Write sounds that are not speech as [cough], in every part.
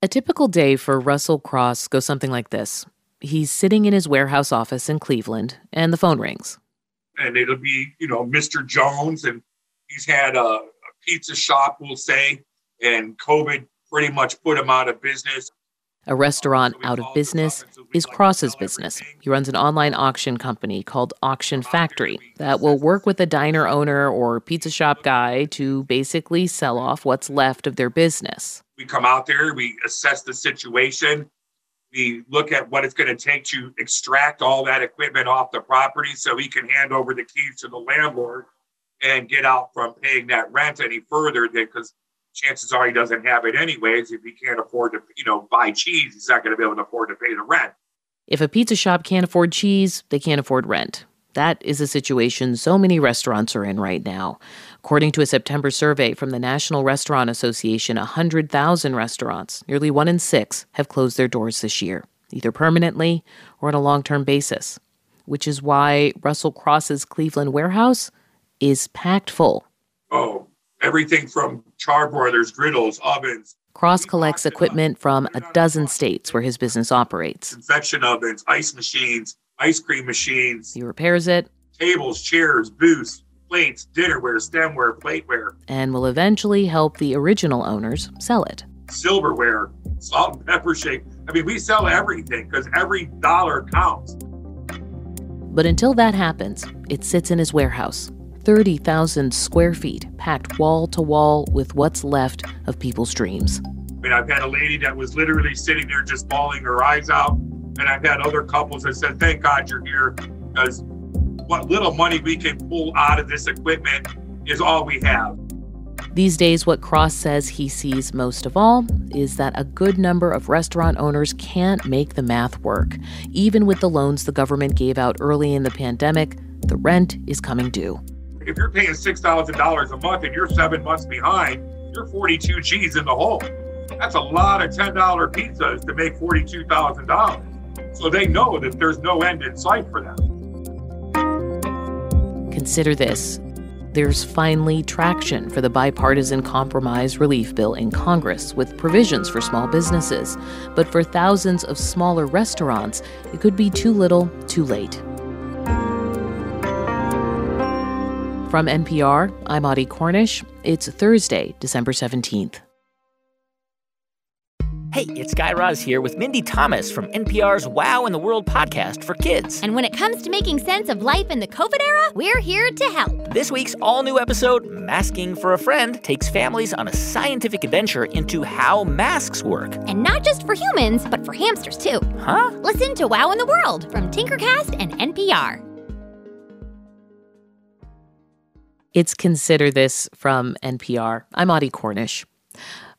A typical day for Russell Cross goes something like this. He's sitting in his warehouse office in Cleveland, and the phone rings. And it'll be, you know, Mr. Jones, and he's had a, a pizza shop, we'll say, and COVID pretty much put him out of business. A restaurant out of business is Cross's business. He runs an online auction company called Auction Factory that will work with a diner owner or pizza shop guy to basically sell off what's left of their business. We come out there, we assess the situation, we look at what it's going to take to extract all that equipment off the property so we can hand over the keys to the landlord and get out from paying that rent any further because chances are he doesn't have it anyways. If he can't afford to, you know, buy cheese, he's not going to be able to afford to pay the rent. If a pizza shop can't afford cheese, they can't afford rent. That is a situation so many restaurants are in right now. According to a September survey from the National Restaurant Association, 100,000 restaurants, nearly one in six, have closed their doors this year, either permanently or on a long term basis, which is why Russell Cross's Cleveland warehouse is packed full. Oh, everything from charbroilers, griddles, ovens. Cross collects equipment from a dozen states where his business operates. Convection ovens, ice machines, ice cream machines. He repairs it. Tables, chairs, booths, plates, dinnerware, stemware, plateware. And will eventually help the original owners sell it. Silverware, salt and pepper shake. I mean, we sell everything because every dollar counts. But until that happens, it sits in his warehouse, 30,000 square feet, packed wall to wall with what's left of people's dreams. I mean, I've had a lady that was literally sitting there just bawling her eyes out. And I've had other couples that said, Thank God you're here because what little money we can pull out of this equipment is all we have. These days, what Cross says he sees most of all is that a good number of restaurant owners can't make the math work. Even with the loans the government gave out early in the pandemic, the rent is coming due if you're paying six thousand dollars a month and you're seven months behind, you're 42 G's in the hole. That's a lot of ten dollar pizzas to make forty-two thousand dollars. So they know that there's no end in sight for them. Consider this. There's finally traction for the bipartisan compromise relief bill in Congress with provisions for small businesses. But for thousands of smaller restaurants, it could be too little, too late. From NPR, I'm Audie Cornish. It's Thursday, December 17th. Hey, it's Guy Raz here with Mindy Thomas from NPR's Wow in the World podcast for kids. And when it comes to making sense of life in the COVID era, we're here to help. This week's all new episode, Masking for a Friend, takes families on a scientific adventure into how masks work. And not just for humans, but for hamsters too. Huh? Listen to Wow in the World from Tinkercast and NPR. It's Consider This from NPR. I'm Audie Cornish.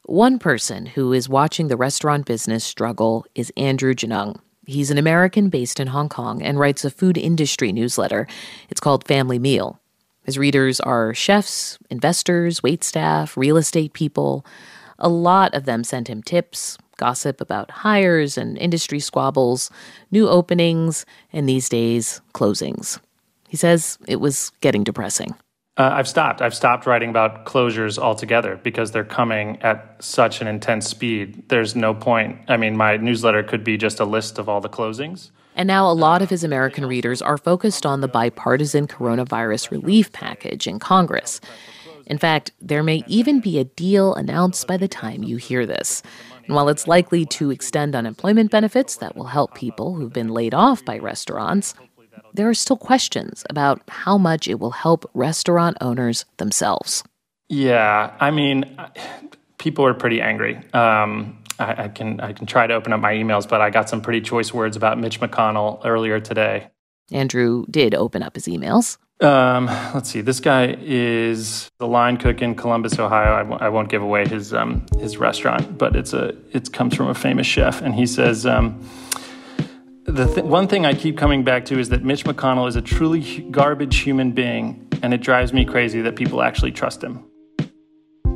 One person who is watching the restaurant business struggle is Andrew Genung. He's an American based in Hong Kong and writes a food industry newsletter. It's called Family Meal. His readers are chefs, investors, waitstaff, real estate people. A lot of them send him tips, gossip about hires and industry squabbles, new openings, and these days, closings. He says it was getting depressing. Uh, I've stopped. I've stopped writing about closures altogether because they're coming at such an intense speed. There's no point. I mean, my newsletter could be just a list of all the closings. And now a lot of his American readers are focused on the bipartisan coronavirus relief package in Congress. In fact, there may even be a deal announced by the time you hear this. And while it's likely to extend unemployment benefits that will help people who've been laid off by restaurants, there are still questions about how much it will help restaurant owners themselves. Yeah, I mean, people are pretty angry. Um, I, I, can I can try to open up my emails, but I got some pretty choice words about Mitch McConnell earlier today. Andrew did open up his emails. Um, let's see. This guy is the line cook in Columbus, Ohio. I w- I won't give away his um, his restaurant, but it's a it comes from a famous chef, and he says. Um, the th- one thing I keep coming back to is that Mitch McConnell is a truly garbage human being, and it drives me crazy that people actually trust him.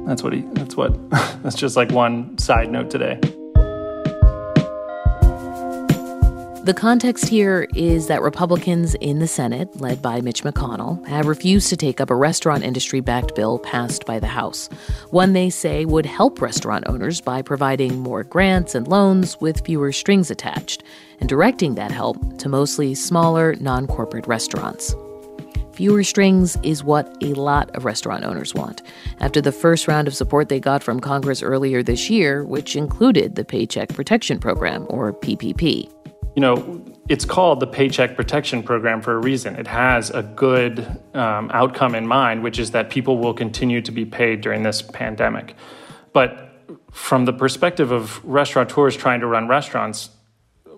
That's what he. That's what. [laughs] that's just like one side note today. The context here is that Republicans in the Senate, led by Mitch McConnell, have refused to take up a restaurant industry backed bill passed by the House. One they say would help restaurant owners by providing more grants and loans with fewer strings attached and directing that help to mostly smaller, non corporate restaurants. Fewer strings is what a lot of restaurant owners want. After the first round of support they got from Congress earlier this year, which included the Paycheck Protection Program, or PPP. You know, it's called the Paycheck Protection Program for a reason. It has a good um, outcome in mind, which is that people will continue to be paid during this pandemic. But from the perspective of restaurateurs trying to run restaurants,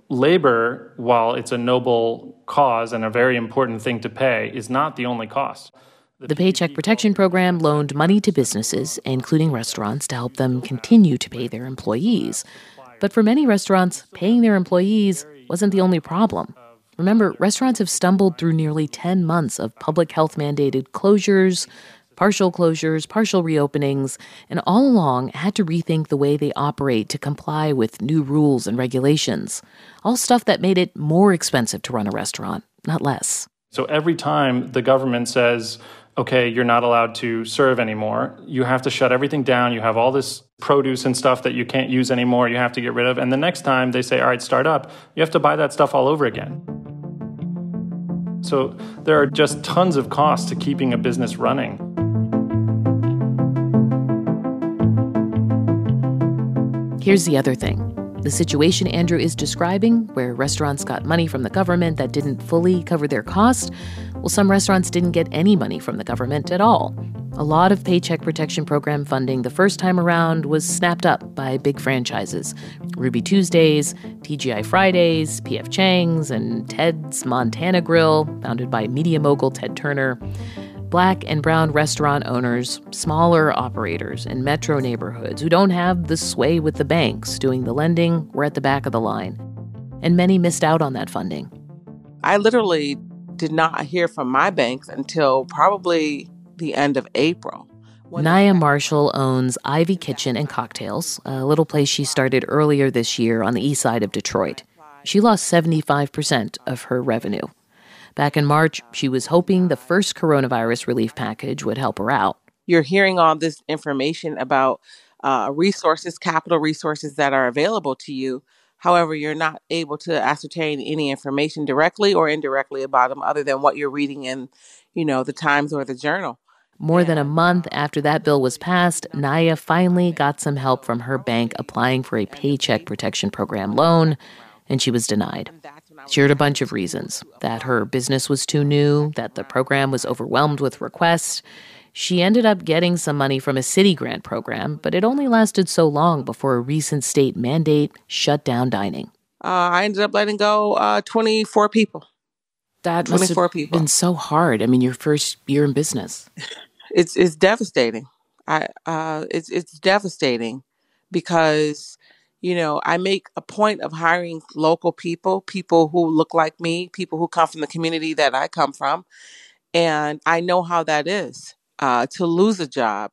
labor, while it's a noble cause and a very important thing to pay, is not the only cost. The Paycheck Protection Program loaned money to businesses, including restaurants, to help them continue to pay their employees. But for many restaurants, paying their employees wasn't the only problem. Remember, restaurants have stumbled through nearly 10 months of public health mandated closures, partial closures, partial reopenings, and all along had to rethink the way they operate to comply with new rules and regulations. All stuff that made it more expensive to run a restaurant, not less. So every time the government says, okay, you're not allowed to serve anymore, you have to shut everything down, you have all this produce and stuff that you can't use anymore, you have to get rid of. And the next time they say, all right, start up, you have to buy that stuff all over again. So there are just tons of costs to keeping a business running. Here's the other thing the situation Andrew is describing, where restaurants got money from the government that didn't fully cover their cost, well, some restaurants didn't get any money from the government at all. A lot of Paycheck Protection Program funding the first time around was snapped up by big franchises Ruby Tuesdays, TGI Fridays, PF Chang's, and Ted's Montana Grill, founded by media mogul Ted Turner black and brown restaurant owners, smaller operators in metro neighborhoods who don't have the sway with the banks doing the lending were at the back of the line. And many missed out on that funding. I literally did not hear from my banks until probably the end of April. Nya Marshall owns Ivy Kitchen and Cocktails, a little place she started earlier this year on the east side of Detroit. She lost 75% of her revenue. Back in March, she was hoping the first coronavirus relief package would help her out. You're hearing all this information about uh, resources, capital resources that are available to you. However, you're not able to ascertain any information directly or indirectly about them other than what you're reading in, you know, the Times or the Journal. More than a month after that bill was passed, Nya finally got some help from her bank applying for a Paycheck Protection Program loan, and she was denied. She heard a bunch of reasons that her business was too new, that the program was overwhelmed with requests. She ended up getting some money from a city grant program, but it only lasted so long before a recent state mandate shut down dining. Uh, I ended up letting go uh, 24 people. That must have people. been so hard. I mean, your first year in business. it's it's devastating. I uh, it's it's devastating because you know, I make a point of hiring local people, people who look like me, people who come from the community that I come from. And I know how that is uh, to lose a job.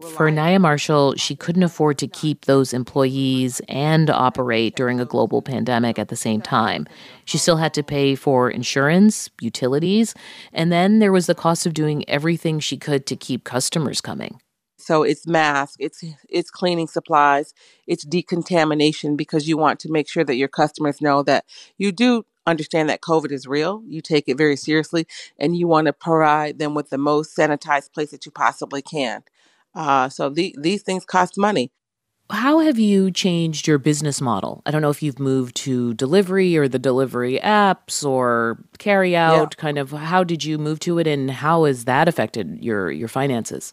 For Nya Marshall, she couldn't afford to keep those employees and operate during a global pandemic at the same time. She still had to pay for insurance, utilities, and then there was the cost of doing everything she could to keep customers coming. So it's masks, it's it's cleaning supplies, it's decontamination because you want to make sure that your customers know that you do understand that COVID is real. You take it very seriously, and you want to provide them with the most sanitized place that you possibly can. Uh, so the, these things cost money. How have you changed your business model? I don't know if you've moved to delivery or the delivery apps or carry out. Yeah. Kind of how did you move to it, and how has that affected your your finances?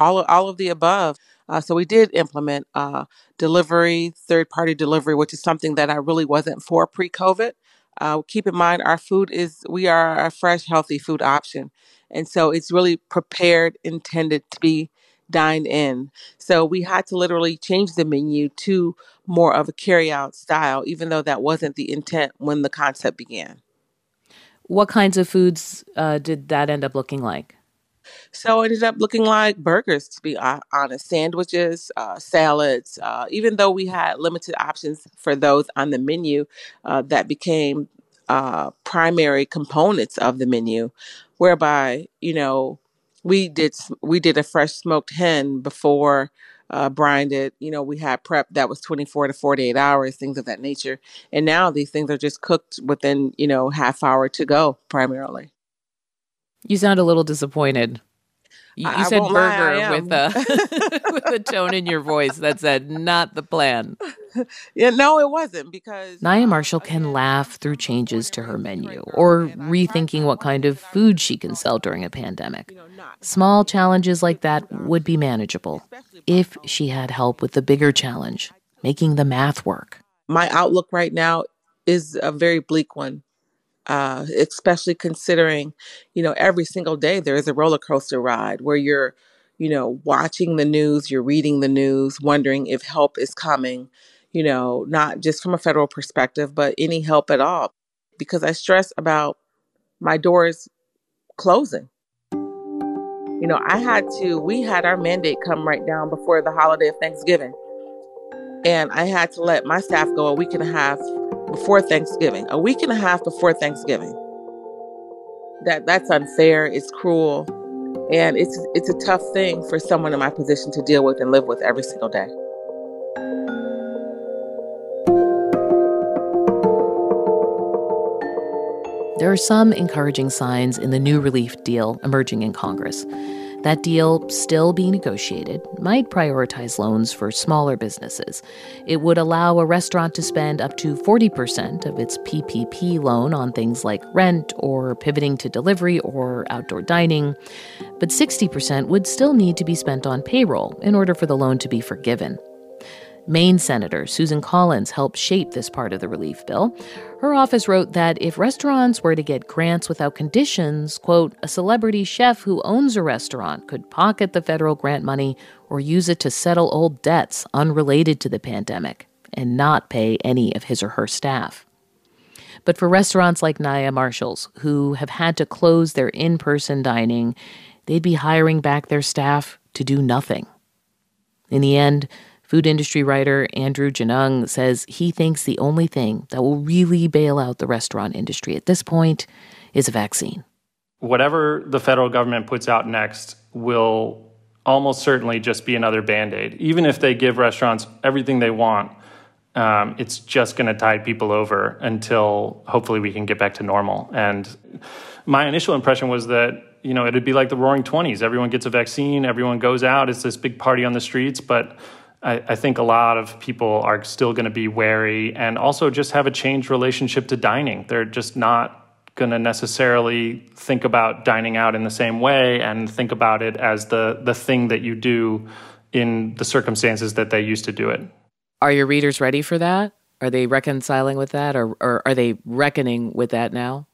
All of, all of the above. Uh, so we did implement uh, delivery, third party delivery, which is something that I really wasn't for pre COVID. Uh, keep in mind, our food is, we are a fresh, healthy food option. And so it's really prepared, intended to be dined in. So we had to literally change the menu to more of a carry out style, even though that wasn't the intent when the concept began. What kinds of foods uh, did that end up looking like? So it ended up looking like burgers, to be honest, sandwiches, uh, salads. Uh, even though we had limited options for those on the menu, uh, that became uh, primary components of the menu, whereby you know we did we did a fresh smoked hen before uh, brined it. You know, we had prep that was 24 to 48 hours, things of that nature. And now these things are just cooked within, you know, half hour to go primarily. You sound a little disappointed. You, you said burger with a [laughs] [laughs] with a tone in your voice that said not the plan. Yeah, no, it wasn't because Nya um, Marshall can laugh through changes to her menu or rethinking what kind of food she can sell during a pandemic. Small challenges like that would be manageable if she had help with the bigger challenge, making the math work. My outlook right now is a very bleak one uh, especially considering, you know, every single day there is a roller coaster ride where you're, you know, watching the news, you're reading the news, wondering if help is coming, you know, not just from a federal perspective, but any help at all. Because I stress about my doors closing. You know, I had to, we had our mandate come right down before the holiday of Thanksgiving. And I had to let my staff go a week and a half before Thanksgiving, a week and a half before Thanksgiving. That that's unfair, it's cruel, and it's it's a tough thing for someone in my position to deal with and live with every single day. There are some encouraging signs in the new relief deal emerging in Congress. That deal, still being negotiated, might prioritize loans for smaller businesses. It would allow a restaurant to spend up to 40% of its PPP loan on things like rent or pivoting to delivery or outdoor dining, but 60% would still need to be spent on payroll in order for the loan to be forgiven. Maine Senator Susan Collins helped shape this part of the relief bill. Her office wrote that if restaurants were to get grants without conditions, quote, a celebrity chef who owns a restaurant could pocket the federal grant money or use it to settle old debts unrelated to the pandemic and not pay any of his or her staff. But for restaurants like Nya Marshall's, who have had to close their in person dining, they'd be hiring back their staff to do nothing. In the end, Food industry writer Andrew Genung says he thinks the only thing that will really bail out the restaurant industry at this point is a vaccine. Whatever the federal government puts out next will almost certainly just be another band aid. Even if they give restaurants everything they want, um, it's just going to tide people over until hopefully we can get back to normal. And my initial impression was that you know it'd be like the Roaring Twenties. Everyone gets a vaccine, everyone goes out. It's this big party on the streets, but I, I think a lot of people are still going to be wary and also just have a changed relationship to dining. They're just not going to necessarily think about dining out in the same way and think about it as the the thing that you do in the circumstances that they used to do it. Are your readers ready for that? Are they reconciling with that or, or are they reckoning with that now?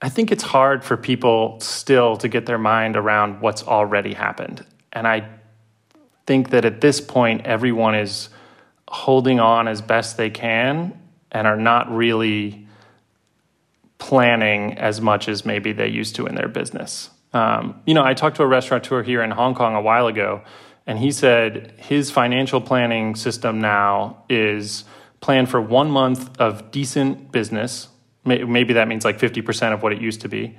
I think it's hard for people still to get their mind around what's already happened. And I think that at this point, everyone is holding on as best they can and are not really planning as much as maybe they used to in their business. Um, you know, I talked to a restaurateur here in Hong Kong a while ago, and he said his financial planning system now is plan for one month of decent business. Maybe that means like 50% of what it used to be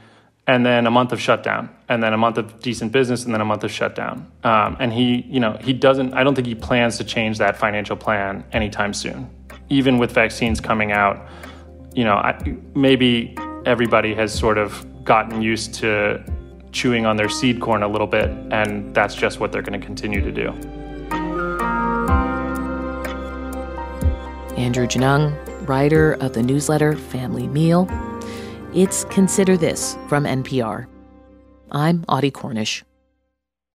and then a month of shutdown, and then a month of decent business, and then a month of shutdown. Um, and he, you know, he doesn't. I don't think he plans to change that financial plan anytime soon. Even with vaccines coming out, you know, I, maybe everybody has sort of gotten used to chewing on their seed corn a little bit, and that's just what they're going to continue to do. Andrew Genung, writer of the newsletter Family Meal it's Consider This from NPR. I'm Audie Cornish.